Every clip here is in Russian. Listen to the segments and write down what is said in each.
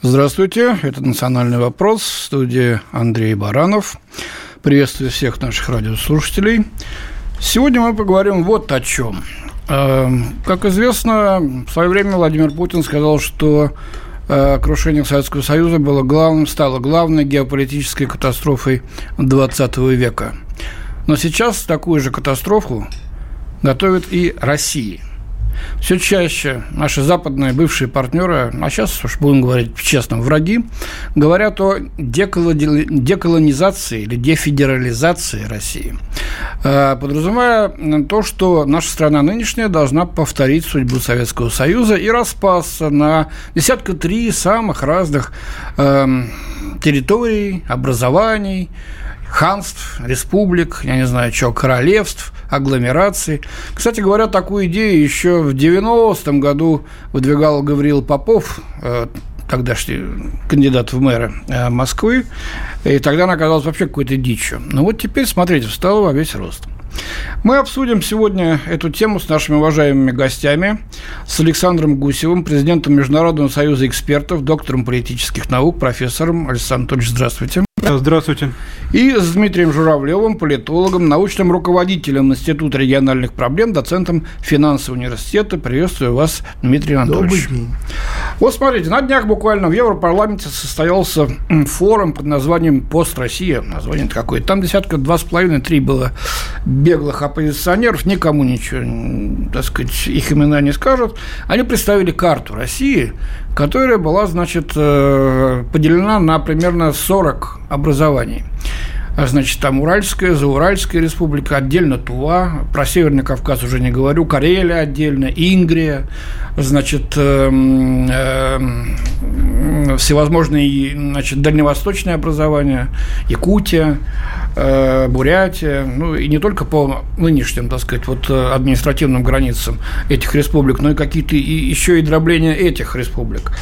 Здравствуйте, это «Национальный вопрос» в студии Андрей Баранов. Приветствую всех наших радиослушателей. Сегодня мы поговорим вот о чем. Эм, как известно, в свое время Владимир Путин сказал, что э, крушение Советского Союза было главным, стало главной геополитической катастрофой XX века. Но сейчас такую же катастрофу готовит и Россия – все чаще наши западные бывшие партнеры, а сейчас уж будем говорить честно, враги, говорят о деколонизации или дефедерализации России, э, подразумевая то, что наша страна нынешняя должна повторить судьбу Советского Союза и распасться на десятка три самых разных эм, территорий, образований, ханств, республик, я не знаю, что, королевств, агломераций. Кстати говоря, такую идею еще в 90-м году выдвигал Гавриил Попов, э, тогдашний кандидат в мэры э, Москвы, и тогда она оказалась вообще какой-то дичью. Ну вот теперь, смотрите, встала во весь рост. Мы обсудим сегодня эту тему с нашими уважаемыми гостями, с Александром Гусевым, президентом Международного союза экспертов, доктором политических наук, профессором. Александр Анатольевич, здравствуйте. Здравствуйте. И с Дмитрием Журавлевым, политологом, научным руководителем Института региональных проблем, доцентом финансового университета. Приветствую вас, Дмитрий Анатольевич. Добрый день. Вот смотрите, на днях буквально в Европарламенте состоялся форум под названием «Пост Россия». Название какое-то. Там десятка два с половиной, три было беглых оппозиционеров. Никому ничего, так сказать, их имена не скажут. Они представили карту России, которая была, значит, э, поделена на примерно 40 образований. А, значит, там Уральская, Зауральская республика, отдельно Тува, про Северный Кавказ уже не говорю, Карелия отдельно, Ингрия, значит, э, э, всевозможные, значит, дальневосточные образования, Якутия, Бурятия, ну, и не только по нынешним, так сказать, вот административным границам этих республик, но и какие-то и, еще и дробления этих республик.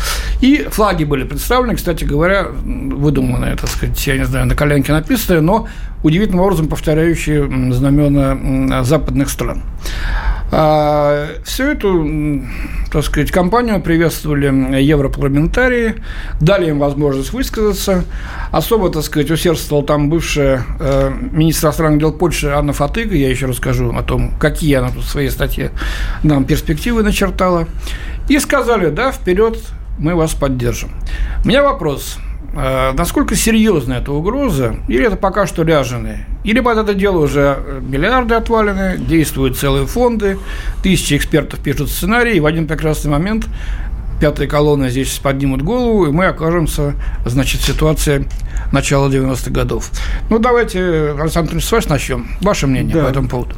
И флаги были представлены, кстати говоря, выдуманные, так сказать, я не знаю, на коленке написанные, но удивительным образом повторяющие знамена западных стран. А, всю эту, так сказать, кампанию приветствовали европарламентарии, дали им возможность высказаться. Особо, так сказать, усердствовал там бывшая э, министр иностранных дел Польши Анна Фатыга. Я еще расскажу о том, какие она в своей статье нам перспективы начертала. И сказали, да, вперед, мы вас поддержим. У меня вопрос. Э, насколько серьезна эта угроза, или это пока что ряженые, или под это дело уже миллиарды отвалены, действуют целые фонды, тысячи экспертов пишут сценарии, и в один прекрасный момент пятая колонна здесь поднимут голову, и мы окажемся, значит, в ситуации начала 90-х годов. Ну, давайте, Александр Ильич, с вас начнем. Ваше мнение да. по этому поводу.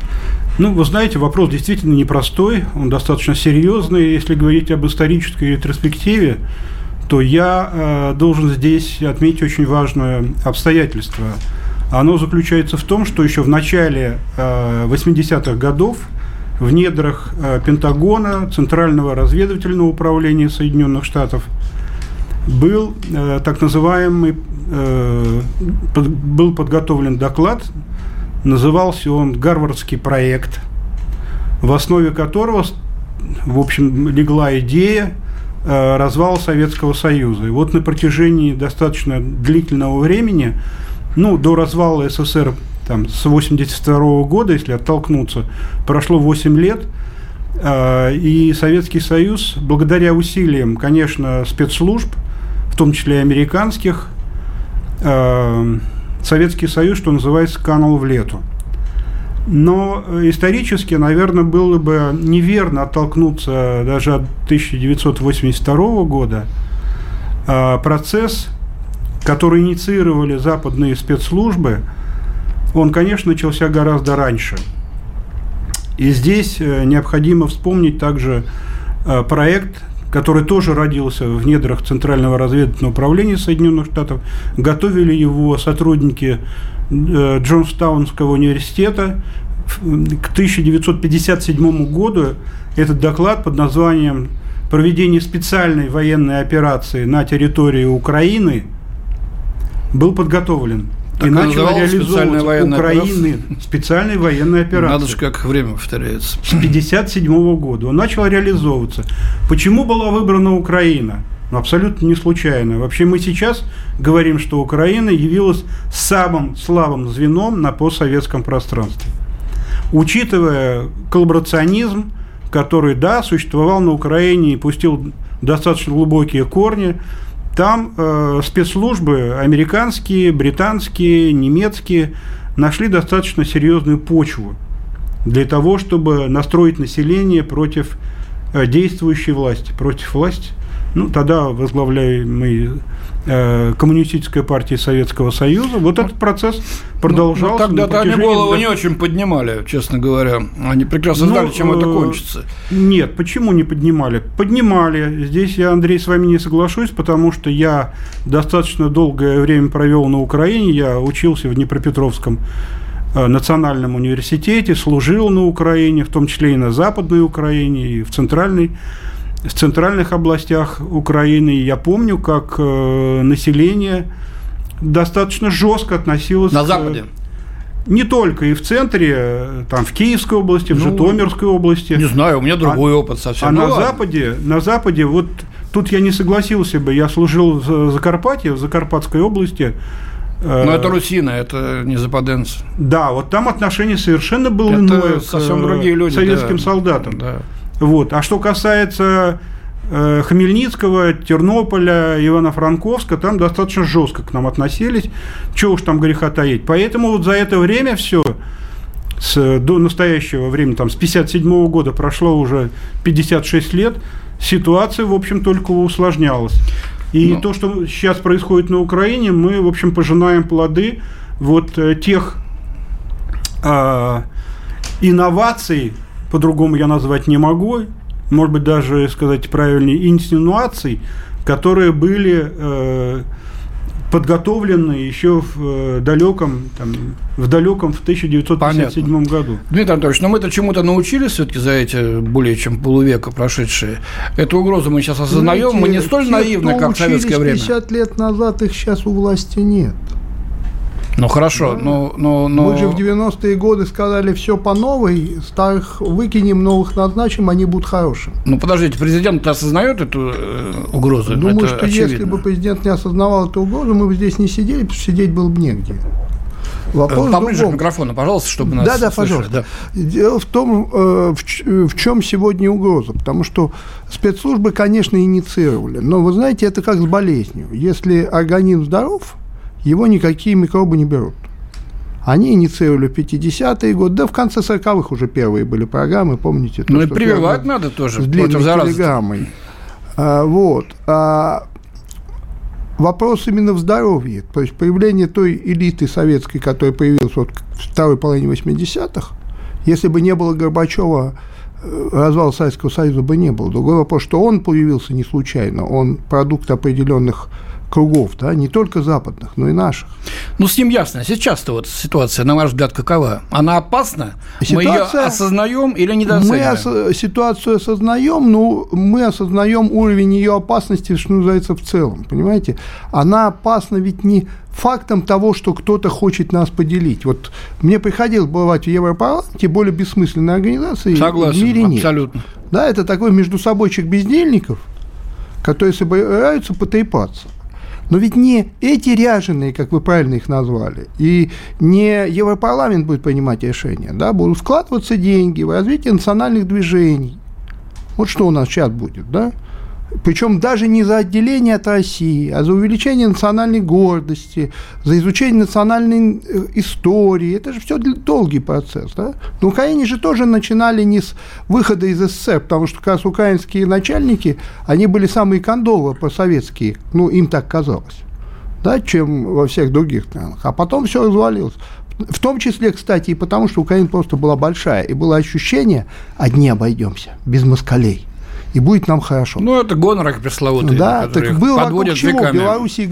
Ну, вы знаете, вопрос действительно непростой, он достаточно серьезный. Если говорить об исторической ретроспективе, то я э, должен здесь отметить очень важное обстоятельство. Оно заключается в том, что еще в начале э, 80-х годов в недрах э, Пентагона, Центрального разведывательного управления Соединенных Штатов, был э, так называемый, э, под, был подготовлен доклад, назывался он «Гарвардский проект», в основе которого, в общем, легла идея – развала Советского Союза. И вот на протяжении достаточно длительного времени, ну, до развала СССР там, с 82 года, если оттолкнуться, прошло 8 лет, э, и Советский Союз, благодаря усилиям, конечно, спецслужб, в том числе и американских, э, Советский Союз, что называется, канул в лету. Но исторически, наверное, было бы неверно оттолкнуться даже от 1982 года. А, процесс, который инициировали западные спецслужбы, он, конечно, начался гораздо раньше. И здесь э, необходимо вспомнить также э, проект, который тоже родился в недрах Центрального разведывательного управления Соединенных Штатов. Готовили его сотрудники э, Джонстаунского университета. К 1957 году этот доклад под названием «Проведение специальной военной операции на территории Украины» был подготовлен так и начал реализовывать Украины специальной военной операции. Надо же, как время повторяется. С 1957 года он начал реализовываться. Почему была выбрана Украина? Ну, абсолютно не случайно. Вообще мы сейчас говорим, что Украина явилась самым слабым звеном на постсоветском пространстве. Учитывая коллаборационизм, который, да, существовал на Украине и пустил достаточно глубокие корни, там э, спецслужбы американские, британские, немецкие нашли достаточно серьезную почву для того, чтобы настроить население против э, действующей власти, против власти, ну, тогда возглавляемый Э, коммунистической партии Советского Союза. Вот этот процесс продолжался. Ну, ну, тогда они голову не очень поднимали, честно говоря. Они прекрасно ну, знали, чем это э, кончится. Нет, почему не поднимали? Поднимали. Здесь я, Андрей, с вами не соглашусь, потому что я достаточно долгое время провел на Украине. Я учился в Днепропетровском э, национальном университете, служил на Украине, в том числе и на Западной Украине, и в Центральной в центральных областях Украины. Я помню, как э, население достаточно жестко относилось на Западе. Не только и в центре, э, там в Киевской области, в ну, Житомирской области. Не знаю, у меня другой а, опыт совсем. А ну, на ладно. Западе, на Западе, вот тут я не согласился бы. Я служил в Закарпатье, в Закарпатской области. Э, Но это русина, это не западенцы. Да, вот там отношение совершенно было это иное совсем к другие люди, советским да, солдатам. Да. Вот. А что касается э, Хмельницкого, Тернополя, Ивано-Франковска, там достаточно жестко к нам относились. Чего уж там греха таить. Поэтому вот за это время все, с, до настоящего времени, там, с 57 года прошло уже 56 лет, ситуация, в общем, только усложнялась. И ну. то, что сейчас происходит на Украине, мы, в общем, пожинаем плоды вот э, тех э, инноваций, по-другому я назвать не могу, может быть, даже сказать правильнее, инсинуаций, которые были э, подготовлены еще в э, далеком, там, в далеком в 1957 Понятно. году. Дмитрий Анатольевич, но мы-то чему-то научились все-таки за эти более чем полувека прошедшие. Эту угрозу мы сейчас осознаем, Знаете, мы не столь наивны, как в советское время. 50 лет назад их сейчас у власти нет. Ну хорошо, да. но, но, но... Мы же в 90-е годы сказали все по новой, старых выкинем, новых назначим, они будут хорошими. Ну подождите, президент осознает эту э, угрозу? Думаю, Это что очевидно. если бы президент не осознавал эту угрозу, мы бы здесь не сидели, потому что сидеть было бы негде. Вопрос Поближе к микрофону, пожалуйста, чтобы нас Да, да, слышали, пожалуйста. Да. Дело в том, э, в чем сегодня угроза. Потому что спецслужбы, конечно, инициировали. Но вы знаете, это как с болезнью. Если организм здоров, его никакие микробы не берут. Они инициировали в 50-е годы, да в конце 40-х уже первые были программы, помните? То, ну и прививать надо тоже с длинной телеграммой. А, вот. А, вопрос именно в здоровье. То есть появление той элиты советской, которая появилась вот в второй половине 80-х, если бы не было Горбачева, э, развал Советского Союза бы не было. Другой вопрос, что он появился не случайно, он продукт определенных кругов, да, не только западных, но и наших. Ну, с ним ясно. Сейчас-то вот ситуация, на ваш взгляд, какова? Она опасна? Ситуация, мы ее осознаем или недооцениваем? Мы ос- ситуацию осознаем, но мы осознаем уровень ее опасности, что называется, в целом, понимаете? Она опасна ведь не фактом того, что кто-то хочет нас поделить. Вот мне приходилось бывать в Европарламенте, более бессмысленной организации Согласен, в мире нет. абсолютно. Да, это такой между собойчик бездельников, которые собираются потрепаться. Но ведь не эти ряженые, как вы правильно их назвали, и не Европарламент будет принимать решения, да, будут вкладываться деньги в развитие национальных движений. Вот что у нас сейчас будет, да? Причем даже не за отделение от России, а за увеличение национальной гордости, за изучение национальной э, истории. Это же все долгий процесс. Да? На Украине же тоже начинали не с выхода из СССР, потому что как раз украинские начальники, они были самые кондовы по-советские, ну, им так казалось, да, чем во всех других странах. А потом все развалилось. В том числе, кстати, и потому, что Украина просто была большая, и было ощущение, одни обойдемся, без москалей. И будет нам хорошо. Ну, это гонор пресловутый. Да, так было вокруг чего? В Беларуси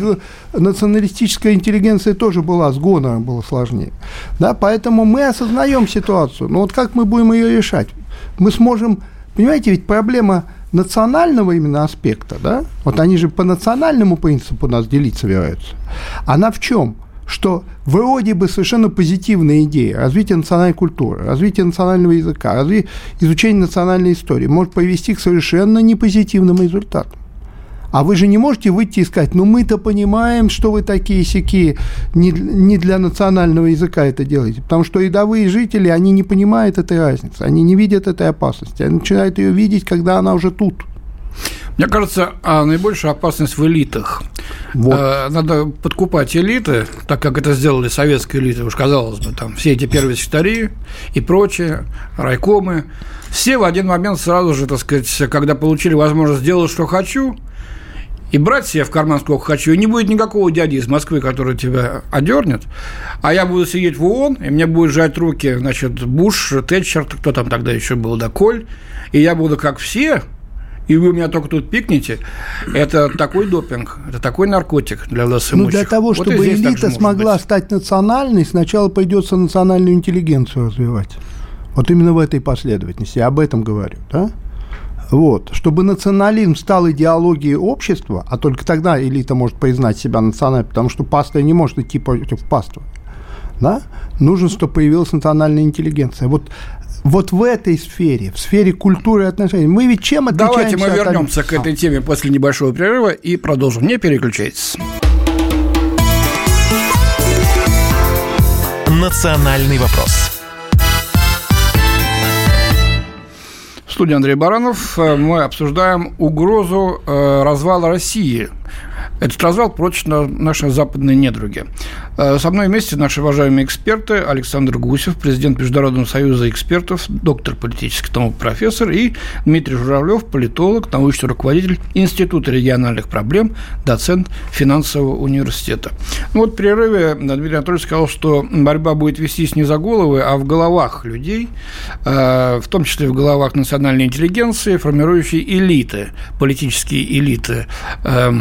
националистическая интеллигенция тоже была, с гонором было сложнее. Да, поэтому мы осознаем ситуацию. Но вот как мы будем ее решать? Мы сможем... Понимаете, ведь проблема национального именно аспекта, да, вот они же по национальному принципу нас делить собираются, она в чем? Что вроде бы совершенно позитивная идея развития национальной культуры, развития национального языка, разви... изучения национальной истории может привести к совершенно непозитивным результатам. А вы же не можете выйти и сказать, ну мы-то понимаем, что вы такие сяки, не, не для национального языка это делаете. Потому что рядовые жители, они не понимают этой разницы, они не видят этой опасности. Они начинают ее видеть, когда она уже тут. Мне кажется, а наибольшая опасность в элитах. Вот. Э, надо подкупать элиты, так как это сделали советские элиты, уж казалось бы, там все эти первые секретари и прочие, райкомы. Все в один момент сразу же, так сказать, когда получили возможность сделать, что хочу, и брать себе в карман сколько хочу, и не будет никакого дяди из Москвы, который тебя одернет, а я буду сидеть в ООН, и мне будет сжать руки, значит, Буш, Тэтчер, кто там тогда еще был, да, Коль, и я буду как все, и вы меня только тут пикнете, это такой допинг, это такой наркотик для нас Ну, для того, вот чтобы элита смогла быть. стать национальной, сначала придется национальную интеллигенцию развивать. Вот именно в этой последовательности, я об этом говорю, да? Вот. Чтобы национализм стал идеологией общества, а только тогда элита может признать себя национальной, потому что паства не может идти против паства, да? нужно, чтобы появилась национальная интеллигенция. Вот вот в этой сфере, в сфере культуры и отношений, мы ведь чем отличаемся Давайте мы вернемся от... к этой теме после небольшого перерыва и продолжим. Не переключайтесь. Национальный вопрос. В студии Андрей Баранов мы обсуждаем угрозу э, развала России – этот развал прочно наши западные недруги. Э, со мной вместе наши уважаемые эксперты Александр Гусев, президент Международного союза экспертов, доктор политических наук, профессор, и Дмитрий Журавлев, политолог, научный руководитель Института региональных проблем, доцент финансового университета. Ну вот в перерыве Дмитрий Анатольевич сказал, что борьба будет вестись не за головы, а в головах людей, э, в том числе в головах национальной интеллигенции, формирующей элиты, политические элиты э,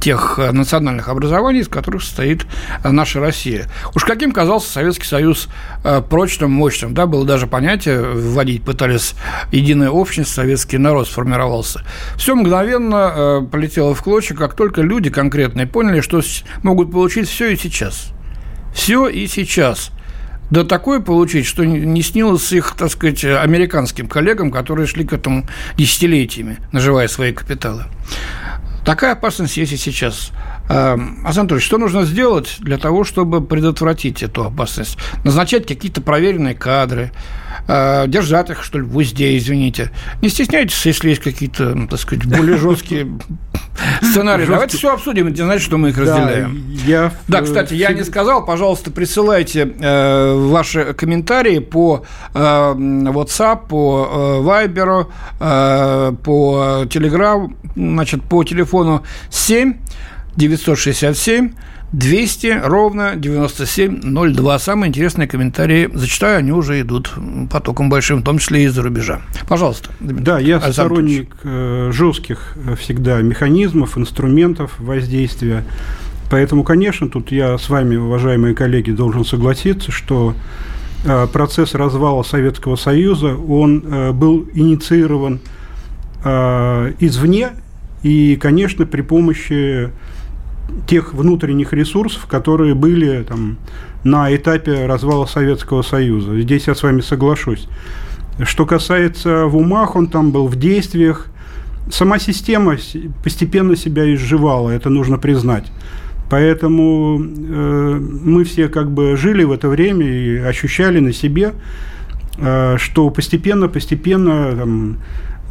тех э, национальных образований, из которых состоит э, наша Россия. Уж каким казался Советский Союз э, прочным, мощным, да, было даже понятие, вводить пытались единая общность, советский народ сформировался. Все мгновенно полетело в клочья, как только люди конкретные поняли, что могут получить все и сейчас. Все и сейчас – да такое получить, что не снилось их, так сказать, американским коллегам, которые шли к этому десятилетиями, наживая свои капиталы. Такая опасность есть и сейчас. Эм, Асан Анатольевич, что нужно сделать для того, чтобы предотвратить эту опасность? Назначать какие-то проверенные кадры, э, держать их, что ли, в узде, извините. Не стесняйтесь, если есть какие-то, так сказать, более жесткие сценарии. Давайте все обсудим, не значит, что мы их разделяем. Я... Да, кстати, я не сказал, пожалуйста, присылайте э, ваши комментарии по э, WhatsApp, по Viber, по Telegram, значит, по телефону 7 967 200 ровно 9702. Самые интересные комментарии, зачитаю, они уже идут потоком большим, в том числе и из-за рубежа. Пожалуйста. Дмитрий. Да, я сторонник э, жестких э, всегда механизмов, инструментов воздействия. Поэтому, конечно, тут я с вами, уважаемые коллеги, должен согласиться, что э, процесс развала Советского Союза, он был инициирован извне и, конечно, при помощи тех внутренних ресурсов, которые были там, на этапе развала Советского Союза. Здесь я с вами соглашусь. Что касается в умах, он там был в действиях. Сама система постепенно себя изживала, это нужно признать. Поэтому э, мы все как бы жили в это время и ощущали на себе, э, что постепенно-постепенно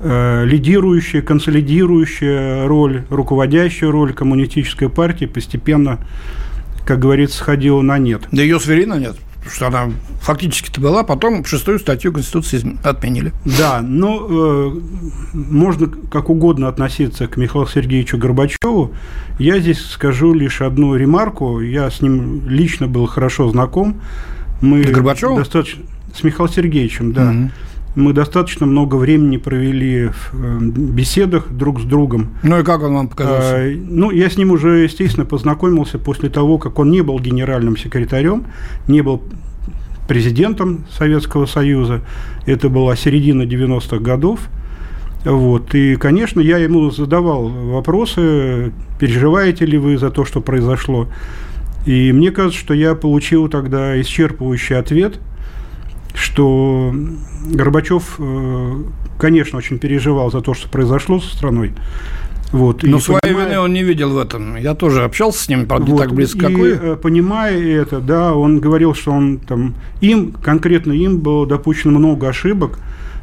лидирующая, консолидирующая роль, руководящая роль коммунистической партии постепенно, как говорится, сходила на нет. Да ее свели на нет что она фактически-то была, потом шестую статью Конституции отменили. Да, но э, можно как угодно относиться к Михаилу Сергеевичу Горбачеву. Я здесь скажу лишь одну ремарку. Я с ним лично был хорошо знаком. Мы с Горбачевым? Достаточно... С Михаилом Сергеевичем, да. Угу. Мы достаточно много времени провели в э, беседах друг с другом. Ну и как он вам показался? А, ну, я с ним уже, естественно, познакомился после того, как он не был генеральным секретарем, не был президентом Советского Союза. Это была середина 90-х годов. Вот. И, конечно, я ему задавал вопросы, переживаете ли вы за то, что произошло. И мне кажется, что я получил тогда исчерпывающий ответ, что Горбачев, э, конечно, очень переживал за то, что произошло со страной. Вот, Но своей понимая, вины он не видел в этом. Я тоже общался с ним, правда, вот, не так близко, и, как вы. Э, понимая это, да, он говорил, что он там, им, конкретно им было допущено много ошибок,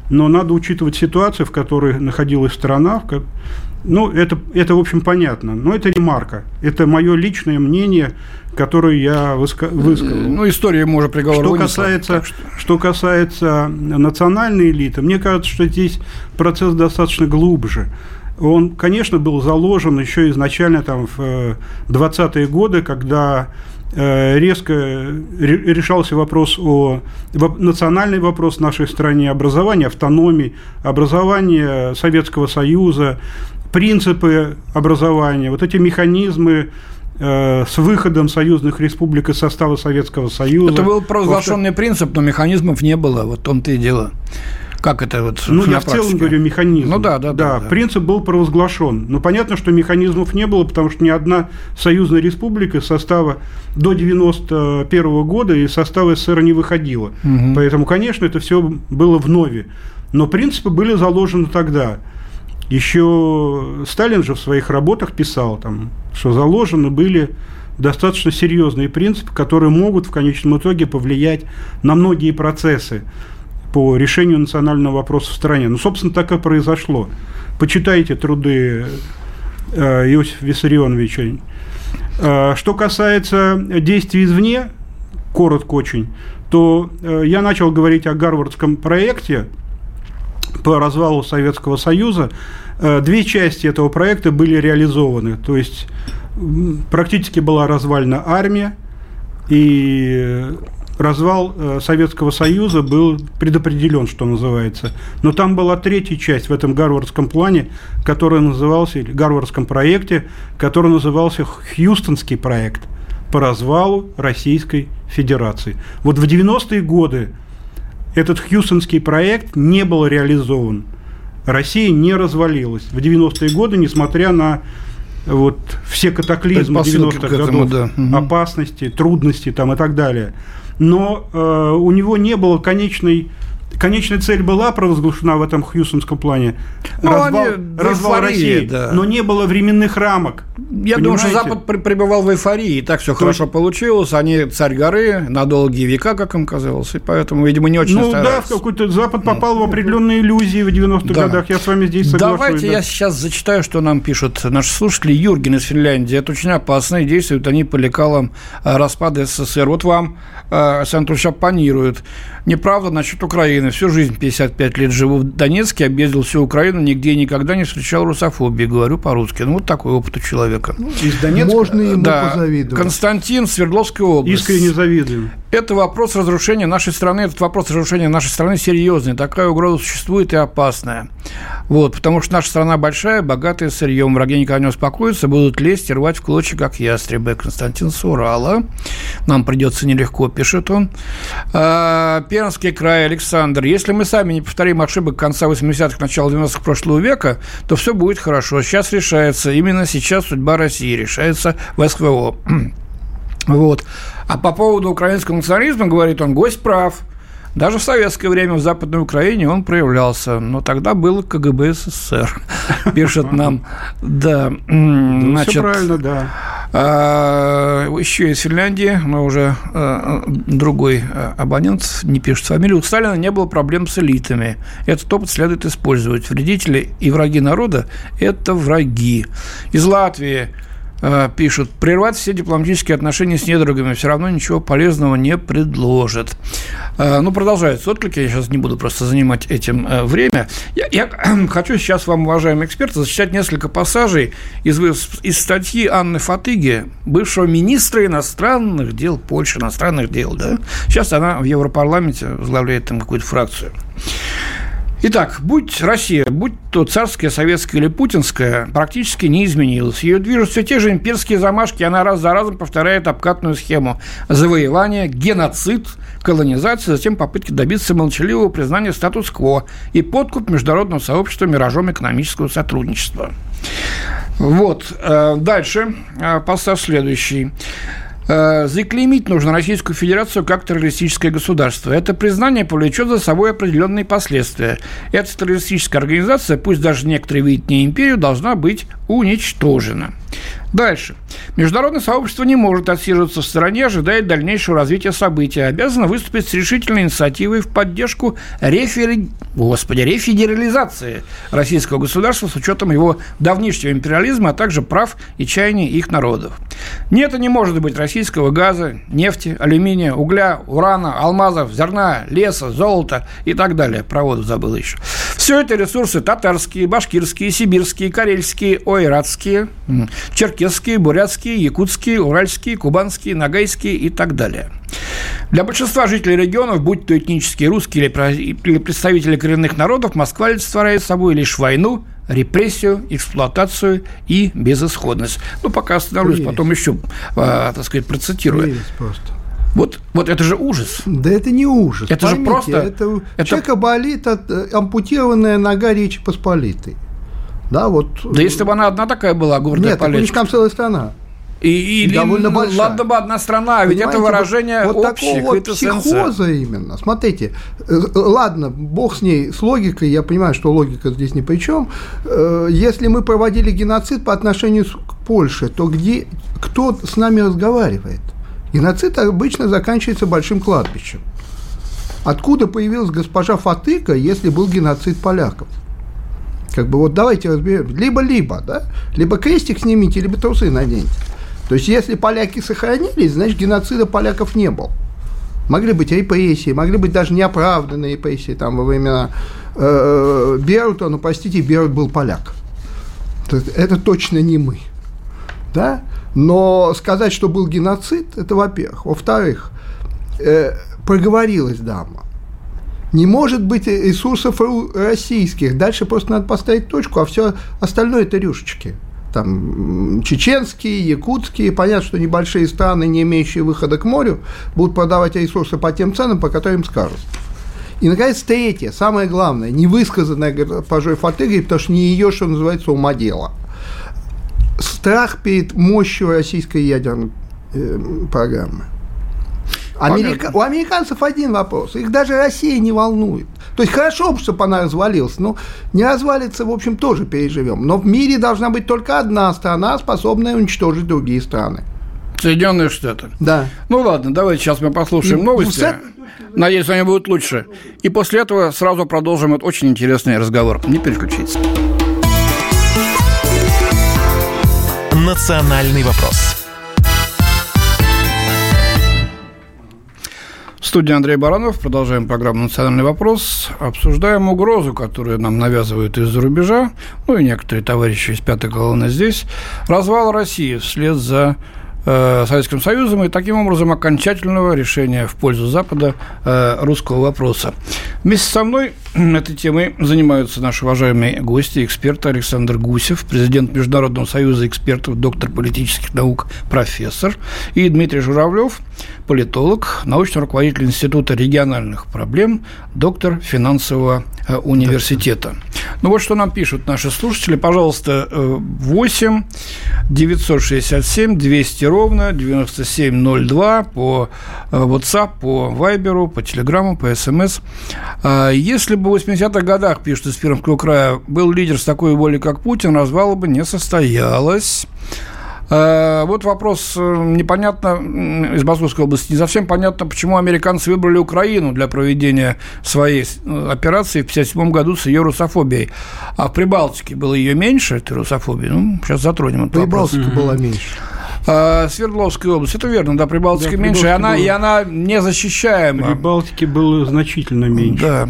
но надо учитывать ситуацию, в которой находилась страна. Ну, это, это, в общем, понятно. Но это ремарка. Это мое личное мнение, которое я выска- высказал. Ну, история может приговор что касается, что... что касается национальной элиты, мне кажется, что здесь процесс достаточно глубже. Он, конечно, был заложен еще изначально там, в 20-е годы, когда Э, резко решался вопрос о национальный вопрос в нашей стране, образование автономии, образование Советского Союза, принципы образования, вот эти механизмы э, с выходом союзных республик из состава Советского Союза. Это был провозглашенный принцип, но механизмов не было, вот в том-то и дело. Как это вот Ну, я в целом говорю механизм. Ну да, да, да, да. Принцип был провозглашен. Но понятно, что механизмов не было, потому что ни одна союзная республика из состава до 91 года из состава СССР не выходила. Угу. Поэтому, конечно, это все было в нове. Но принципы были заложены тогда. Еще Сталин же в своих работах писал, там, что заложены были достаточно серьезные принципы, которые могут в конечном итоге повлиять на многие процессы по решению национального вопроса в стране. Ну, собственно, так и произошло. Почитайте труды э, Иосифа Виссарионовича. Э, что касается действий извне, коротко очень, то э, я начал говорить о гарвардском проекте по развалу Советского Союза. Две части этого проекта были реализованы. То есть практически была развалена армия, и развал э, Советского Союза был предопределен, что называется. Но там была третья часть в этом гарвардском плане, которая назывался, или гарвардском проекте, который назывался Хьюстонский проект по развалу Российской Федерации. Вот в 90-е годы этот Хьюстонский проект не был реализован. Россия не развалилась в 90-е годы, несмотря на вот все катаклизмы 90-х годов, да. опасности, трудности там и так далее. Но э, у него не было конечной конечная цель была провозглашена в этом хьюстонском плане. Ну, развал, они развал России, да. но не было временных рамок. Я понимаете? думаю, что Запад пребывал в эйфории, и так все То хорошо есть... получилось. Они царь горы на долгие века, как им казалось, и поэтому, видимо, не очень Ну стараются. да, в какой-то Запад попал в определенные иллюзии в 90-х да. годах. Я с вами здесь соглашусь. Давайте да. я сейчас зачитаю, что нам пишут наши слушатели. Юрген из Финляндии. Это очень опасно, и действуют они по лекалам э, распада СССР. Вот вам Александр оппонирует. Неправда насчет Украины. Всю жизнь 55 лет живу в Донецке, объездил всю Украину, нигде никогда не встречал русофобии. Говорю по-русски. Ну, вот такой опыт у человека. Ну, из Донецка? Можно ему да. позавидовать. Константин, Свердловская область. Искренне завидую. Это вопрос разрушения нашей страны, этот вопрос разрушения нашей страны серьезный. Такая угроза существует и опасная. Вот, потому что наша страна большая, богатая сырьем. Враги никогда не успокоятся, будут лезть и рвать в клочья, как ястребы. Константин Сурала. Нам придется нелегко, пишет он. Пермский край, Александр. Если мы сами не повторим ошибок конца 80-х, начала 90-х прошлого века, то все будет хорошо. Сейчас решается, именно сейчас судьба России решается в СВО. Вот. А по поводу украинского национализма, говорит он, гость прав. Даже в советское время в Западной Украине он проявлялся, но тогда было КГБ СССР, пишет нам. Да, значит, все правильно, да. А, еще из Финляндии, но уже а, другой а, абонент не пишет фамилию. У Сталина не было проблем с элитами. Этот опыт следует использовать. Вредители и враги народа – это враги. Из Латвии Э, пишут, прервать все дипломатические отношения с недругами все равно ничего полезного не предложит. Э, ну, продолжаются отклики, я сейчас не буду просто занимать этим э, время. Я, я хочу сейчас вам, уважаемые эксперты, зачитать несколько пассажей из, из статьи Анны Фатыги, бывшего министра иностранных дел Польши, иностранных дел, да? Сейчас она в Европарламенте возглавляет там какую-то фракцию. Итак, будь Россия, будь то царская, советская или путинская, практически не изменилась. Ее движут все те же имперские замашки, она раз за разом повторяет обкатную схему завоевания, геноцид, колонизация, затем попытки добиться молчаливого признания статус-кво и подкуп международного сообщества миражом экономического сотрудничества. Вот. Э, дальше. Э, пассаж следующий. Э, заклеймить нужно Российскую Федерацию как террористическое государство. Это признание повлечет за собой определенные последствия. Эта террористическая организация, пусть даже некоторые видят не империю, должна быть уничтожена. Дальше. Международное сообщество не может отсиживаться в стороне, ожидает дальнейшего развития событий, а обязано выступить с решительной инициативой в поддержку рефери... Господи, рефедерализации российского государства с учетом его давнишнего империализма, а также прав и чаяний их народов. Нет и не может быть российского газа, нефти, алюминия, угля, урана, алмазов, зерна, леса, золота и так далее. Проводу забыл еще. Все это ресурсы татарские, башкирские, сибирские, карельские, ойратские, черкесские, бурятские, якутские, уральские, кубанские, нагайские и так далее. Для большинства жителей регионов, будь то этнические русские или представители коренных народов, Москва олицетворяет собой лишь войну, репрессию, эксплуатацию и безысходность. Ну, пока остановлюсь, Прелесть. потом еще, а, так сказать, процитирую. Прелесть просто. Вот, вот это же ужас. Да это не ужас. Это Поймите, же просто... Это, это... Человека болит от, э, ампутированная нога Речи Посполитой. Да, вот. Да если бы она одна такая была, гордая Нет, Полечка. Нет, там целая страна. И, и довольно ну, большая. Ладно бы одна страна, ведь это выражение вот, вот такого вот психоза именно. Смотрите, э, ладно, бог с ней, с логикой, я понимаю, что логика здесь ни при чем. Э, если мы проводили геноцид по отношению к Польше, то где, кто с нами разговаривает? Геноцид обычно заканчивается большим кладбищем. Откуда появилась госпожа Фатыка, если был геноцид поляков? Как бы вот давайте разберем. Либо-либо, да? Либо крестик снимите, либо трусы наденьте. То есть, если поляки сохранились, значит, геноцида поляков не было. Могли быть репрессии, могли быть даже неоправданные репрессии там, во времена э, Берута, но, простите, Берут был поляк. Это точно не мы. Да? Но сказать, что был геноцид, это во-первых. Во-вторых, э, проговорилась дама. Не может быть ресурсов российских. Дальше просто надо поставить точку, а все остальное это рюшечки там, чеченские, якутские, понятно, что небольшие страны, не имеющие выхода к морю, будут продавать ресурсы по тем ценам, по которым им скажут. И, наконец, третье, самое главное, невысказанное госпожой Фатыгой, потому что не ее, что называется, умодела. Страх перед мощью российской ядерной э, программы. Америка... У американцев один вопрос. Их даже Россия не волнует. То есть хорошо, чтобы она развалилась, но не развалится, в общем, тоже переживем. Но в мире должна быть только одна страна, способная уничтожить другие страны. Соединенные Штаты. Да. Ну ладно, давайте сейчас мы послушаем и новости. Надеюсь, они будут лучше. И после этого сразу продолжим этот очень интересный разговор. Не переключитесь. Национальный вопрос. Студии Андрей Баранов. Продолжаем программу «Национальный вопрос». Обсуждаем угрозу, которую нам навязывают из-за рубежа, ну и некоторые товарищи из пятой колонны здесь. Развал России вслед за э, Советским Союзом и таким образом окончательного решения в пользу Запада э, русского вопроса. Вместе со мной этой темой занимаются наши уважаемые гости, эксперты Александр Гусев, президент Международного союза экспертов, доктор политических наук, профессор, и Дмитрий Журавлев, политолог, научный руководитель Института региональных проблем, доктор финансового э, университета. Ну вот что нам пишут наши слушатели. Пожалуйста, 8 967 200 ровно 9702 по э, WhatsApp, по Viber, по Telegram, по SMS. А если бы в 80-х годах, пишут из Пермского края, был лидер с такой волей, как Путин, развала бы не состоялось. Э, вот вопрос э, непонятно из Московской области. Не совсем понятно, почему американцы выбрали Украину для проведения своей э, операции в 1957 году с ее русофобией. А в Прибалтике было ее меньше, этой русофобии. Ну, сейчас затронем этот Прибалтика вопрос. была меньше. А, Свердловская область, это верно, да, Прибалтика да, меньше, и она, было... и она не защищаема. Прибалтики было значительно меньше. Да.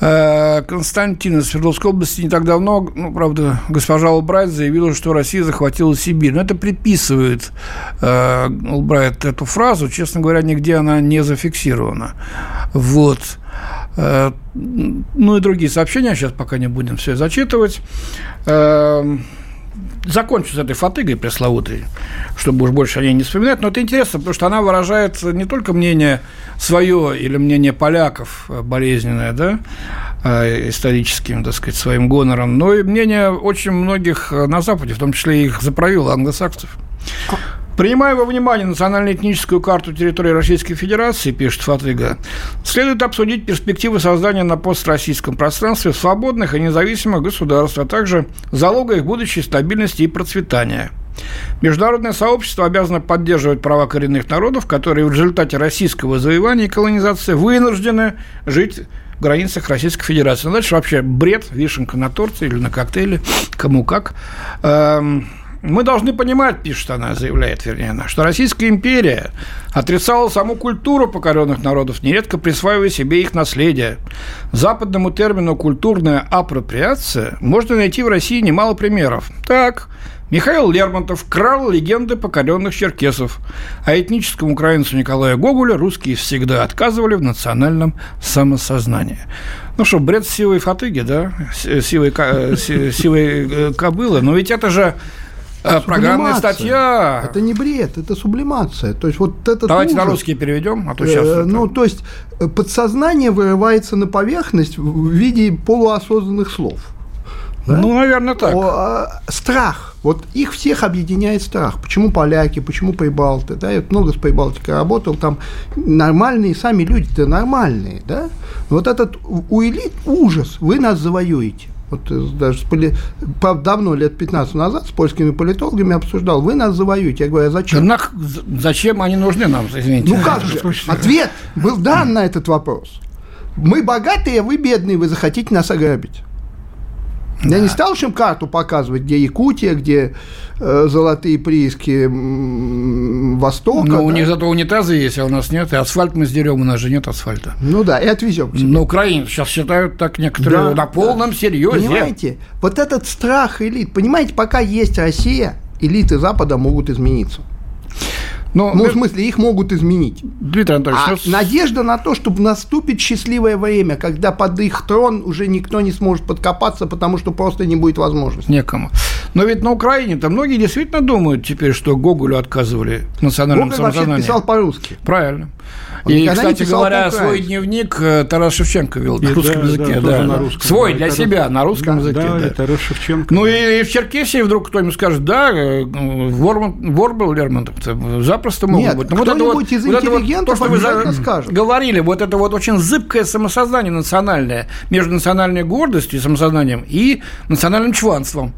А, Константин из Свердловской области не так давно, ну, правда, госпожа Улбрайт заявила, что Россия захватила Сибирь. Но это приписывает э, Улбрайт эту фразу, честно говоря, нигде она не зафиксирована. Вот. Э, ну и другие сообщения, сейчас пока не будем все зачитывать. Закончу с этой фатыгой пресловутой, чтобы уж больше о ней не вспоминать. Но это интересно, потому что она выражает не только мнение свое или мнение поляков э, болезненное, да, э, историческим, так сказать, своим гонором, но и мнение очень многих на Западе, в том числе их заправил англосаксов. Принимая во внимание национально-этническую карту территории Российской Федерации, пишет Фатыга, следует обсудить перспективы создания на построссийском пространстве свободных и независимых государств, а также залога их будущей стабильности и процветания. Международное сообщество обязано поддерживать права коренных народов, которые в результате российского завоевания и колонизации вынуждены жить в границах Российской Федерации. Ну, дальше вообще бред, вишенка на торте или на коктейле, кому как. Эм, мы должны понимать, пишет она, заявляет, вернее, она, что Российская империя отрицала саму культуру покоренных народов, нередко присваивая себе их наследие. Западному термину «культурная апроприация» можно найти в России немало примеров. Так, Михаил Лермонтов крал легенды покоренных черкесов, а этническому украинцу Николая Гоголя русские всегда отказывали в национальном самосознании. Ну что, бред силой фатыги, да? Силой, силой э, кобылы. Но ведь это же а, программная статья. Это не бред, это сублимация. То есть вот это Давайте ужас, на русский переведем, а то сейчас. Э, ну, то есть э, подсознание вырывается на поверхность в виде полуосознанных слов. Да? Ну, наверное, так. О, а, страх. Вот их всех объединяет страх. Почему поляки, почему прибалты? Да? Я много с прибалтикой работал, там нормальные сами люди-то нормальные. Да? Вот этот у элит ужас, вы нас завоюете. Вот э, даже с поли... давно, лет 15 назад, с польскими политологами обсуждал, вы нас завоюете. Я говорю, а зачем? На... Зачем они нужны нам, извините? Ну как же, ответ был дан на этот вопрос. Мы богатые, а вы бедные, вы захотите нас ограбить. Да. Я не стал им карту показывать, где Якутия, где э, золотые прииски Востока. Но да? у них зато унитазы есть, а у нас нет. И асфальт мы сдерем, у нас же нет асфальта. Ну да, и отвезем. На Украине сейчас считают так некоторые да, на полном да. серьезе. Понимаете, вот этот страх элит, понимаете, пока есть Россия, элиты Запада могут измениться. Но, ну, в смысле, их могут изменить. Дмитрий Анатольевич, а ну... надежда на то, что наступит счастливое время, когда под их трон уже никто не сможет подкопаться, потому что просто не будет возможности. Некому. Но ведь на Украине-то многие действительно думают теперь, что Гоголю отказывали в национальном Гоголь вообще писал по-русски. Правильно. Он и, кстати говоря, свой дневник э, Тарас Шевченко вел на русском да, языке. Да, да. На русском, свой для Тарас... себя на русском да, языке. Да, да. Тарас Шевченко. Ну и, и в Черкесии вдруг кто-нибудь скажет, да, э, вор, вор был Лермонтов, запросто могут Нет, быть. Но вот это вот, из вот интеллигентов вот, то, что вы скажет. говорили, вот это вот очень зыбкое самосознание национальное между национальной гордостью и самосознанием и национальным чванством.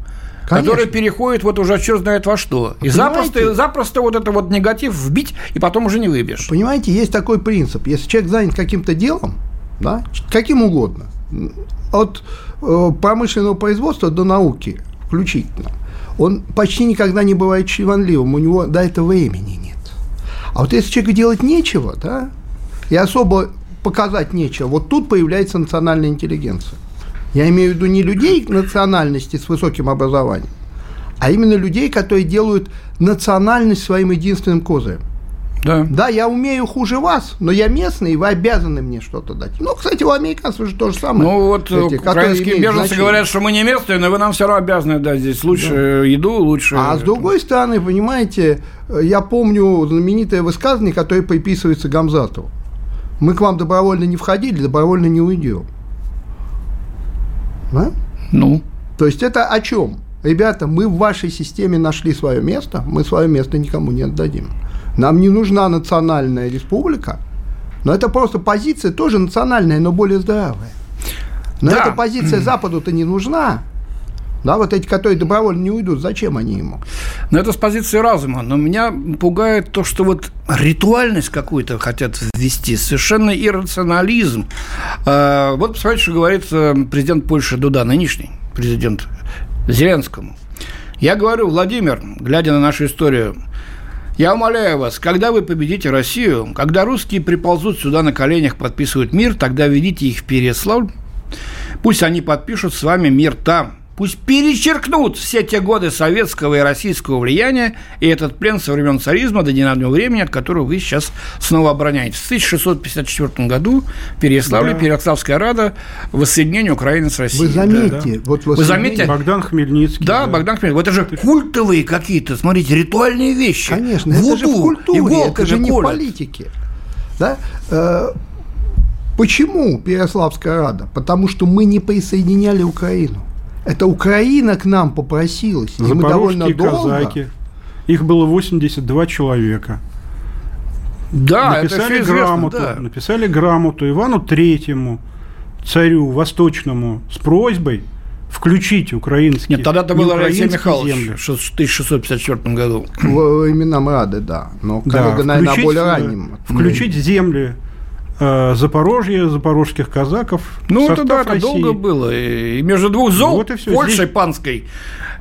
Конечно. который переходит вот уже черт знает во что. И запросто, запросто вот это вот негатив вбить, и потом уже не выбьешь. Понимаете, есть такой принцип. Если человек занят каким-то делом, да, каким угодно, от э, промышленного производства до науки включительно, он почти никогда не бывает чванливым, у него до этого времени нет. А вот если человеку делать нечего, да, и особо показать нечего, вот тут появляется национальная интеллигенция. Я имею в виду не людей национальности с высоким образованием, а именно людей, которые делают национальность своим единственным козырем. Да. да, я умею хуже вас, но я местный, и вы обязаны мне что-то дать. Ну, кстати, у американцев же то же самое. Ну, вот эти, украинские беженцы значение. говорят, что мы не местные, но вы нам все равно обязаны дать здесь лучше да. еду, лучше... А с другой стороны, понимаете, я помню знаменитое высказывание, которое приписывается Гамзатову. Мы к вам добровольно не входили, добровольно не уйдем. Да? Ну. То есть это о чем? Ребята, мы в вашей системе нашли свое место, мы свое место никому не отдадим. Нам не нужна национальная республика, но это просто позиция тоже национальная, но более здравая. Но да. эта позиция Западу-то не нужна. Да, вот эти, которые добровольно не уйдут, зачем они ему? Ну, это с позиции разума. Но меня пугает то, что вот ритуальность какую-то хотят ввести, совершенно иррационализм. А, вот посмотрите, что говорит э, президент Польши Дуда, нынешний президент Зеленскому. Я говорю, Владимир, глядя на нашу историю, я умоляю вас, когда вы победите Россию, когда русские приползут сюда на коленях, подписывают мир, тогда ведите их в Переславль, пусть они подпишут с вами мир там, пусть перечеркнут все те годы советского и российского влияния и этот плен со времен царизма до недавнего времени, от которого вы сейчас снова обороняетесь. В 1654 году в Переяславле да. Переяславская рада воссоединение Украины с Россией. Вы заметьте, да, да. вот вы заметьте, Богдан Хмельницкий. Да, да. Богдан Хмельницкий. Вот это же культовые какие-то, смотрите, ритуальные вещи. Конечно, Вуду, это же в культуре, это же не в политике. Да? Э, почему Переславская Рада? Потому что мы не присоединяли Украину. Это Украина к нам попросилась. И мы довольно долго... казаки. Их было 82 человека. Да, написали это грамоту, известно, да. написали грамоту Ивану Третьему, царю Восточному, с просьбой включить украинские Нет, тогда это был Алексей Михайлович земли. в 1654 году. В времена Рады, да. Но, да, наверное, более ранним. Включить земли э, Запорожье, запорожских казаков. Ну, это да, это долго было. И между двух зол, вот и все. Польшей Здесь... панской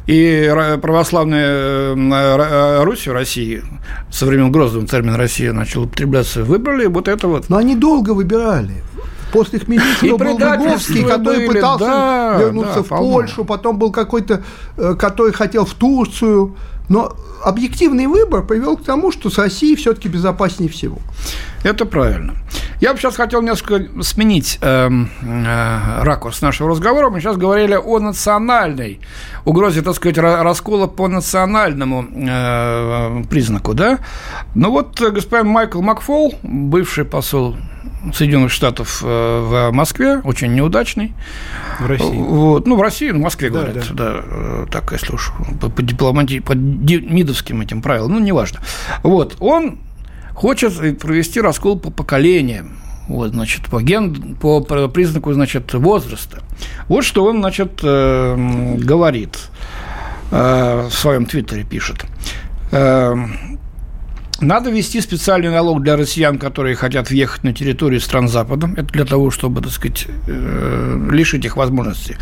и православная э, Русь в России со времен Гроздова термин Россия начал употребляться, выбрали вот это вот. Но они долго выбирали. После Хмельницкого был Выговский, который были, пытался да, вернуться да, в Польшу, потом был какой-то, э, который хотел в Турцию. Но объективный выбор привел к тому, что с Россией все-таки безопаснее всего. Это правильно. Я бы сейчас хотел несколько сменить э, э, ракурс нашего разговора. Мы сейчас говорили о национальной угрозе, так сказать, раскола по национальному э, признаку, да? Ну вот господин Майкл Макфол, бывший посол Соединенных Штатов э, в Москве, очень неудачный. В России. Вот, ну, в России, в Москве, да, говорят, да. да, э, так, если уж по, по дипломатии, по мидовским этим правилам, ну, неважно. Вот, он хочет провести раскол по поколениям. Вот, значит, по, ген, по признаку, значит, возраста. Вот что он, значит, э, говорит в своем твиттере пишет. Надо ввести специальный налог для россиян, которые хотят въехать на территорию стран Запада. Это для того, чтобы, так сказать, э, лишить их возможности.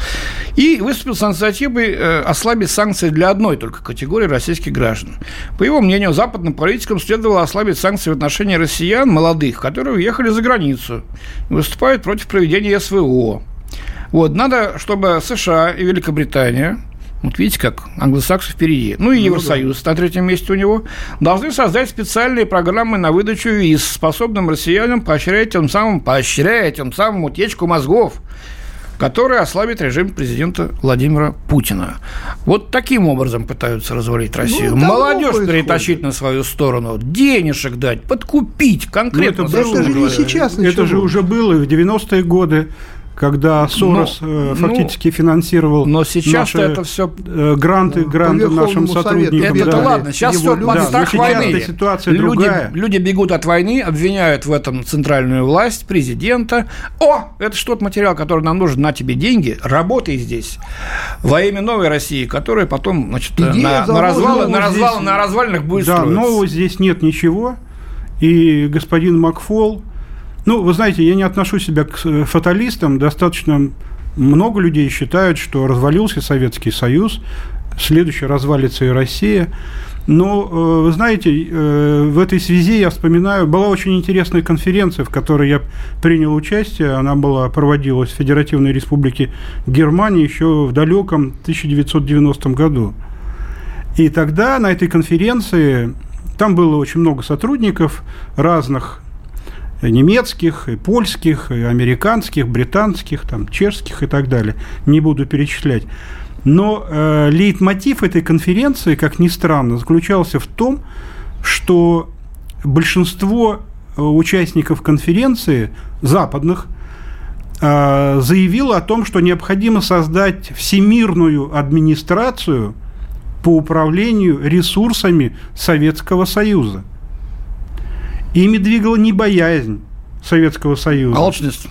И выступил с инициативой э, ослабить санкции для одной только категории российских граждан. По его мнению, западным политикам следовало ослабить санкции в отношении россиян, молодых, которые уехали за границу и выступают против проведения СВО. Вот, надо, чтобы США и Великобритания – вот видите, как англосаксы впереди. Ну и Евросоюз ну, да. на третьем месте у него. Должны создать специальные программы на выдачу виз, способным россиянам поощрять тем самым, поощрять тем самым утечку мозгов который ослабит режим президента Владимира Путина. Вот таким образом пытаются развалить ну, Россию. Ну, Молодежь перетащить на свою сторону, денежек дать, подкупить конкретно. Ну, это, это же не сейчас. Это же уже было в 90-е годы когда Сорос но, э, ну, фактически ну, финансировал но сейчас наши это все э, гранты, ну, гранты нашим сотрудникам. Это да. ладно, сейчас все под страх да, войны. Ситуация люди, другая. люди бегут от войны, обвиняют в этом центральную власть, президента. О, это что-то материал, который нам нужен, на тебе деньги, работай здесь во имя новой России, которая потом значит, на, на, развал, на, развал, здесь, на развалинах будет да, строиться. нового здесь нет ничего. И господин Макфол, ну, вы знаете, я не отношу себя к э, фаталистам. Достаточно много людей считают, что развалился Советский Союз, следующий развалится и Россия. Но, э, вы знаете, э, в этой связи я вспоминаю, была очень интересная конференция, в которой я принял участие. Она была, проводилась в Федеративной Республике Германии еще в далеком 1990 году. И тогда на этой конференции там было очень много сотрудников разных немецких, и польских, и американских, британских, там, чешских и так далее. Не буду перечислять. Но э, лейтмотив этой конференции, как ни странно, заключался в том, что большинство э, участников конференции, западных, э, заявило о том, что необходимо создать всемирную администрацию по управлению ресурсами Советского Союза – Ими двигала не боязнь Советского Союза. Алчность.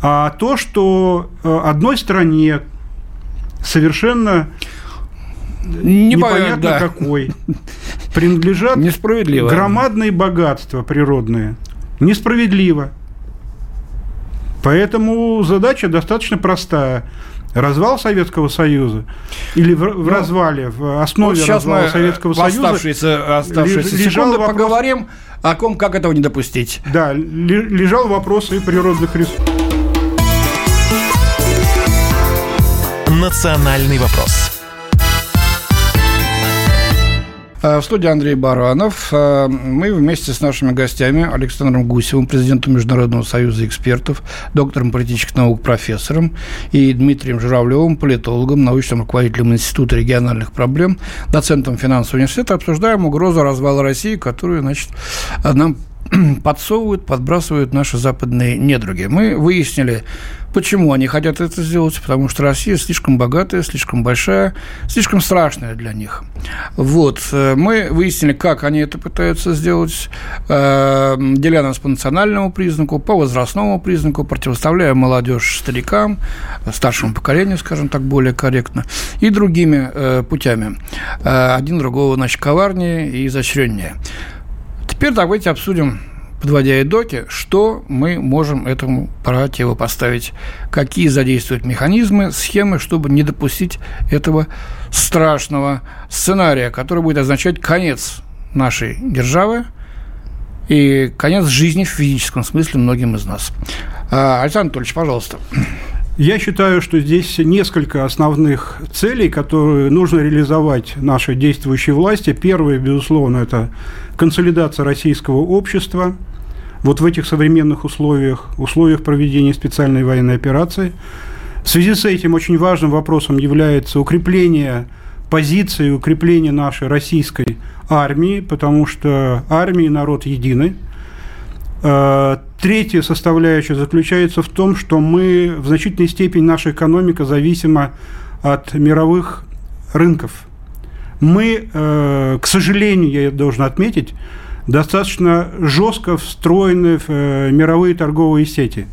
А то, что э, одной стране совершенно не непонятно да. какой принадлежат Несправедливо. громадные богатства природные. Несправедливо. Поэтому задача достаточно простая. Развал Советского Союза или в, в ну, развале, в основе вот развала Советского Союза оставшиеся, оставшиеся лежал вопрос, поговорим о ком, как этого не допустить. Да, лежал вопрос и природных ресурсов. «Национальный вопрос». В студии Андрей Баранов. Э, мы вместе с нашими гостями Александром Гусевым, президентом Международного союза экспертов, доктором политических наук, профессором, и Дмитрием Журавлевым, политологом, научным руководителем Института региональных проблем, доцентом финансового университета, обсуждаем угрозу развала России, которую, значит, нам подсовывают, подбрасывают наши западные недруги. Мы выяснили, почему они хотят это сделать, потому что Россия слишком богатая, слишком большая, слишком страшная для них. Вот. Э, мы выяснили, как они это пытаются сделать, э, деля нас по национальному признаку, по возрастному признаку, противоставляя молодежь старикам, старшему поколению, скажем так, более корректно, и другими э, путями. Один другого, значит, коварнее и изощреннее. Теперь давайте обсудим, подводя итоги, что мы можем этому противопоставить, какие задействовать механизмы, схемы, чтобы не допустить этого страшного сценария, который будет означать конец нашей державы и конец жизни в физическом смысле многим из нас. А, Александр Анатольевич, пожалуйста. Я считаю, что здесь несколько основных целей, которые нужно реализовать нашей действующей власти. Первое, безусловно, это консолидация российского общества вот в этих современных условиях, условиях проведения специальной военной операции. В связи с этим очень важным вопросом является укрепление позиции, укрепление нашей российской армии, потому что армия и народ едины. Э, третья составляющая заключается в том, что мы в значительной степени, наша экономика зависима от мировых рынков – мы, э, к сожалению, я должен отметить, достаточно жестко встроены в э, мировые торговые сети.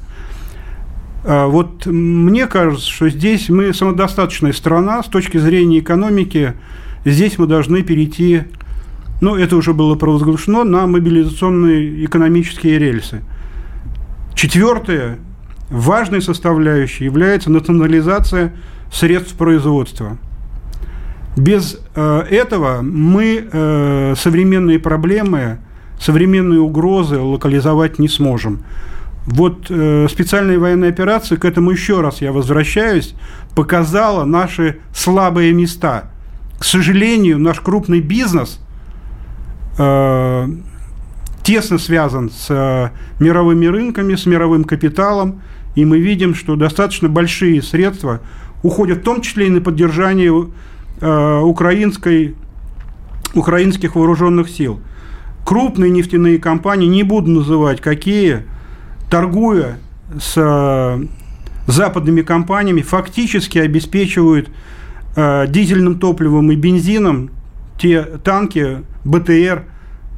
А вот мне кажется, что здесь мы самодостаточная страна с точки зрения экономики. Здесь мы должны перейти, ну, это уже было провозглашено, на мобилизационные экономические рельсы. Четвертое, важной составляющей является национализация средств производства – без э, этого мы э, современные проблемы, современные угрозы локализовать не сможем. Вот э, специальная военная операция, к этому еще раз я возвращаюсь, показала наши слабые места. К сожалению, наш крупный бизнес э, тесно связан с э, мировыми рынками, с мировым капиталом, и мы видим, что достаточно большие средства уходят в том числе и на поддержание украинской, украинских вооруженных сил. Крупные нефтяные компании, не буду называть какие, торгуя с э, западными компаниями, фактически обеспечивают э, дизельным топливом и бензином те танки БТР,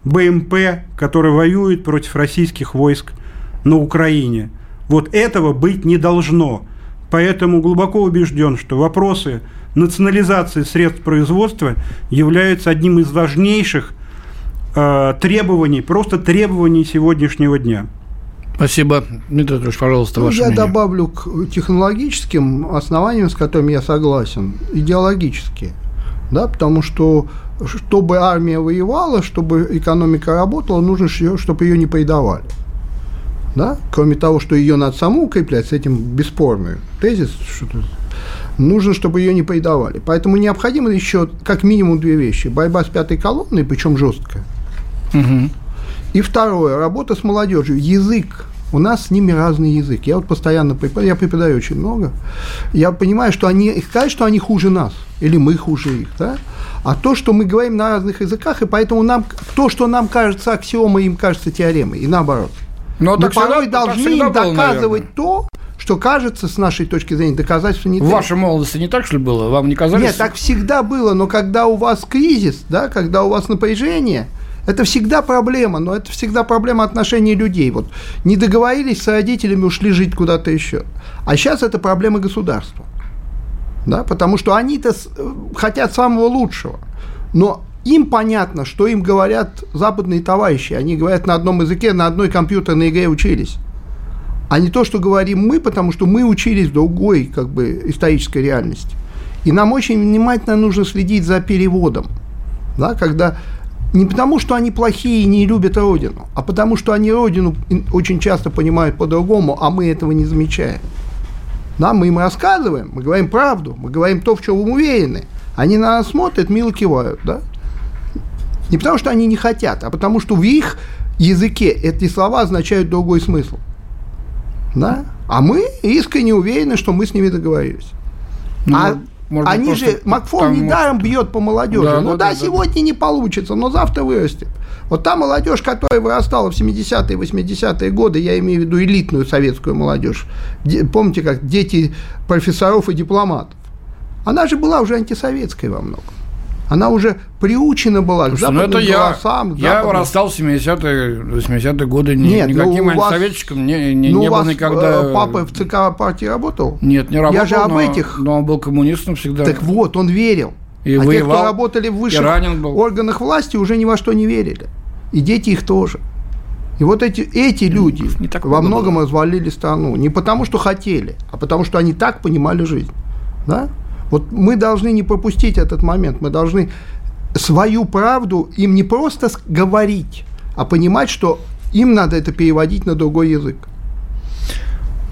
БМП, которые воюют против российских войск на Украине. Вот этого быть не должно. Поэтому глубоко убежден, что вопросы национализации средств производства является одним из важнейших э, требований, просто требований сегодняшнего дня. Спасибо. Дмитрий Петрович, пожалуйста, ну, ваше Я мнение. добавлю к технологическим основаниям, с которыми я согласен, идеологические. Да, потому что чтобы армия воевала, чтобы экономика работала, нужно, чтобы ее не предавали. Да? Кроме того, что ее надо саму укреплять, с этим бесспорный тезис, что нужно, чтобы ее не предавали. Поэтому необходимо еще как минимум две вещи. Борьба с пятой колонной, причем жесткая. Угу. И второе, работа с молодежью. Язык. У нас с ними разный язык. Я вот постоянно преподаю, я преподаю очень много. Я понимаю, что они, сказать, что они хуже нас, или мы хуже их, да? А то, что мы говорим на разных языках, и поэтому нам, то, что нам кажется аксиомой, им кажется теоремой, и наоборот. Но мы порой всегда, должны им доказывать было, то, что кажется, с нашей точки зрения, доказательства не В вашей молодости не так, что ли, было? Вам не казалось? Нет, так всегда было, но когда у вас кризис, да, когда у вас напряжение, это всегда проблема, но это всегда проблема отношений людей. Вот не договорились с родителями, ушли жить куда-то еще. А сейчас это проблема государства. Да, потому что они-то хотят самого лучшего. Но им понятно, что им говорят западные товарищи. Они говорят на одном языке, на одной компьютерной игре учились а не то, что говорим мы, потому что мы учились в другой как бы, исторической реальности. И нам очень внимательно нужно следить за переводом, да, когда не потому, что они плохие и не любят Родину, а потому, что они Родину очень часто понимают по-другому, а мы этого не замечаем. Да, мы им рассказываем, мы говорим правду, мы говорим то, в чем мы уверены. Они на нас смотрят, мило кивают, да? Не потому, что они не хотят, а потому, что в их языке эти слова означают другой смысл. Да? А мы искренне уверены, что мы с ними договорились. Ну, а может они быть, же, Макфон недаром может... бьет по молодежи. Да, ну да, да, да сегодня да. не получится, но завтра вырастет. Вот та молодежь, которая вырастала в 70-е, 80-е годы, я имею в виду элитную советскую молодежь, помните, как дети профессоров и дипломатов, она же была уже антисоветской во многом. Она уже приучена была Слушай, к ну западным это голосам. Я, я вырастал в 70-е, 80-е годы, ни, Нет, ну никаким ну антисоветчиком не, не, ну не был никогда. Э, папа в ЦК партии работал? Нет, не работал, я же об но, этих... но он был коммунистом всегда. Так вот, он верил. И а воевал, те, кто работали в высших органах власти, уже ни во что не верили. И дети их тоже. И вот эти, эти люди не так во многом было. развалили страну. Не потому, что хотели, а потому, что они так понимали жизнь. Да? Вот мы должны не пропустить этот момент, мы должны свою правду им не просто говорить, а понимать, что им надо это переводить на другой язык.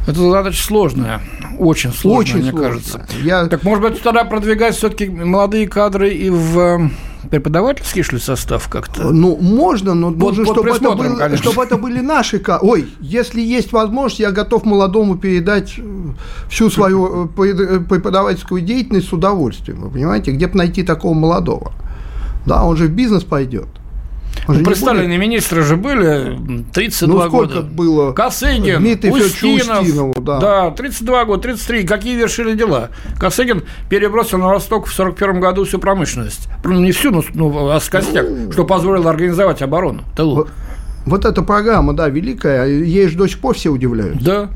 Это задача сложная, очень сложная, очень мне сложная. кажется. Я... Так, может быть, тогда продвигать все-таки молодые кадры и в преподавательский, что ли, состав как-то? Ну, можно, но должен, чтобы, это был, чтобы это были наши... Ой, если есть возможность, я готов молодому передать э, всю свою э, э, преподавательскую деятельность с удовольствием. Вы понимаете, где бы найти такого молодого? Да, он же в бизнес пойдет. Ну, представленные будет... министры же были 32 ну, сколько года. было? Косыгин, Дмитрий Устинов, Устинову, да. да, 32 года, 33. Какие вершили дела? Косыгин перебросил на Восток в 41 году всю промышленность. Ну, не всю, но ну, а с костяк, ну, что позволило организовать оборону. Тылу. Вот, вот эта программа, да, великая, ей же до сих пор все удивляются. Да.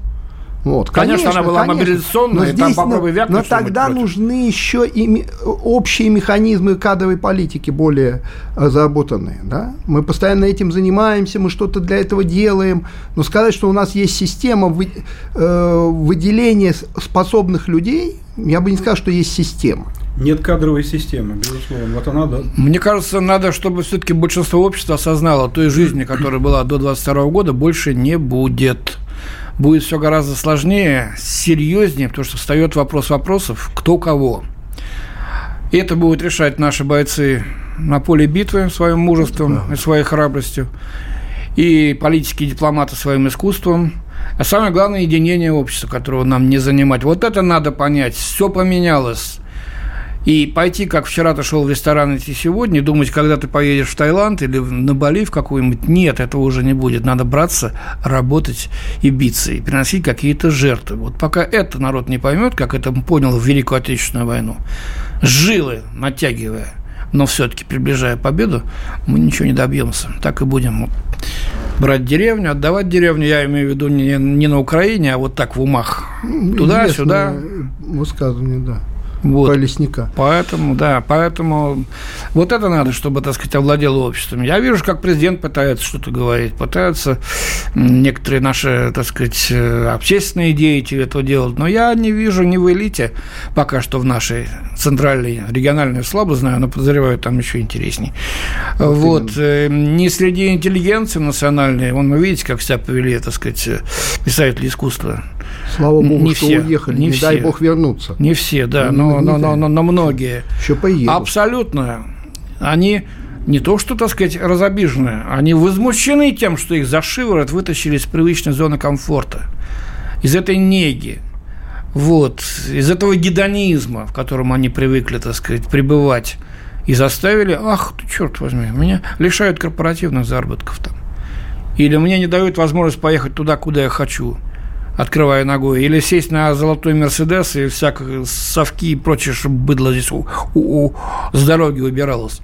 Вот, конечно, конечно, она была конечно. мобилизационная, но здесь, там попробуй вякнуть, Но тогда нужны еще и общие механизмы кадровой политики более заработанные. Да? Мы постоянно этим занимаемся, мы что-то для этого делаем. Но сказать, что у нас есть система вы, э, выделения способных людей, я бы не сказал, что есть система. Нет кадровой системы, безусловно. Вот она, да. Мне кажется, надо, чтобы все-таки большинство общества осознало той жизни, которая была до 22 года, больше не будет будет все гораздо сложнее, серьезнее, потому что встает вопрос вопросов, кто кого. И это будут решать наши бойцы на поле битвы своим мужеством и своей храбростью, и политики и дипломаты своим искусством, а самое главное – единение общества, которого нам не занимать. Вот это надо понять. Все поменялось. И пойти, как вчера ты шел в ресторан, идти сегодня, думать, когда ты поедешь в Таиланд или на Бали в какой-нибудь, нет, этого уже не будет. Надо браться, работать и биться, и приносить какие-то жертвы. Вот пока это народ не поймет, как это понял в Великую Отечественную войну, жилы натягивая, но все-таки приближая победу, мы ничего не добьемся. Так и будем брать деревню, отдавать деревню, я имею в виду не, не на Украине, а вот так в умах. Туда-сюда. Высказывание, да вот. про лесника. Поэтому, да, поэтому вот это надо, чтобы, так сказать, овладело обществом. Я вижу, как президент пытается что-то говорить, пытаются некоторые наши, так сказать, общественные деятели это делать, но я не вижу ни в элите, пока что в нашей центральной, региональной слабо знаю, но подозреваю, там еще интересней. Вот, вот э, не среди интеллигенции национальной, вон вы видите, как себя повели, так сказать, писатели искусства. Слава богу, не что все, уехали, не, не все. дай бог вернуться. Не все, да, но, но, но, но, но многие. Еще поедут. Абсолютно. Они не то что, так сказать, разобижены, они возмущены тем, что их за шиворот вытащили из привычной зоны комфорта, из этой неги, вот, из этого гедонизма, в котором они привыкли, так сказать, пребывать, и заставили, ах, ты, черт возьми, меня лишают корпоративных заработков там. Или мне не дают возможность поехать туда, куда я хочу – открывая ногой, или сесть на золотой Мерседес и всякие совки и прочее, чтобы быдло здесь у, у, у, с дороги убиралось.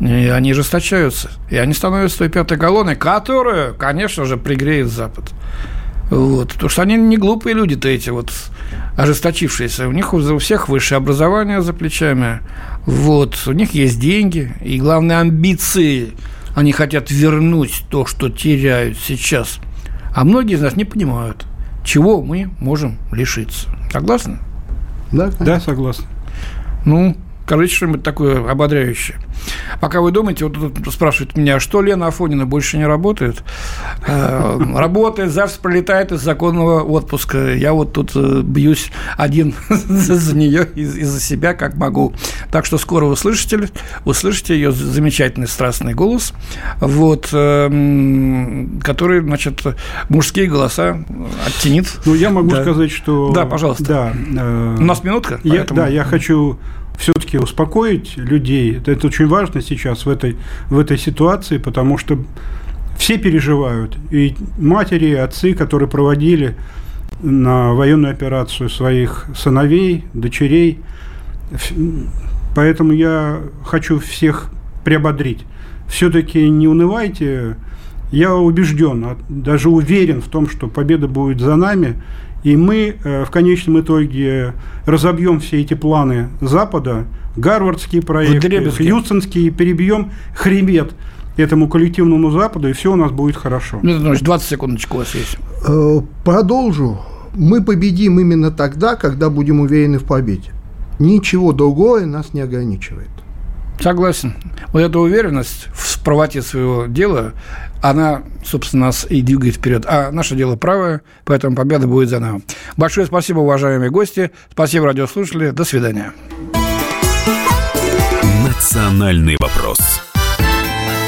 И они жесточаются. И они становятся той пятой колонной, которую, конечно же, пригреет Запад. Вот. Потому что они не глупые люди-то эти вот ожесточившиеся. У них у всех высшее образование за плечами. Вот. У них есть деньги. И, главное, амбиции. Они хотят вернуть то, что теряют сейчас. А многие из нас не понимают – чего мы можем лишиться. Согласны? Да, конечно. да, согласен. Ну, Скажите что-нибудь такое ободряющее. Пока вы думаете, вот тут спрашивают меня, что Лена Афонина больше не работает? Э, работает, завтра пролетает из законного отпуска. Я вот тут э, бьюсь один за нее и за себя, как могу. Так что скоро услышите, услышите ее замечательный страстный голос, вот, эм, который, значит, мужские голоса оттенит. Ну, я могу да. сказать, что... Да, пожалуйста. Да. Э, У нас минутка? Я, поэтому... Да, я хочу все-таки успокоить людей. Это, очень важно сейчас в этой, в этой ситуации, потому что все переживают. И матери, и отцы, которые проводили на военную операцию своих сыновей, дочерей. Поэтому я хочу всех приободрить. Все-таки не унывайте. Я убежден, а даже уверен в том, что победа будет за нами. И мы э, в конечном итоге разобьем все эти планы Запада, гарвардские проекты, хьюстонские, перебьем хребет этому коллективному Западу, и все у нас будет хорошо. Ну, 20 секундочек у вас есть. Э, продолжу. Мы победим именно тогда, когда будем уверены в победе. Ничего другое нас не ограничивает. Согласен. Вот эта уверенность в правоте своего дела, она, собственно, нас и двигает вперед. А наше дело правое, поэтому победа будет за нами. Большое спасибо, уважаемые гости. Спасибо, радиослушатели. До свидания. Национальный вопрос.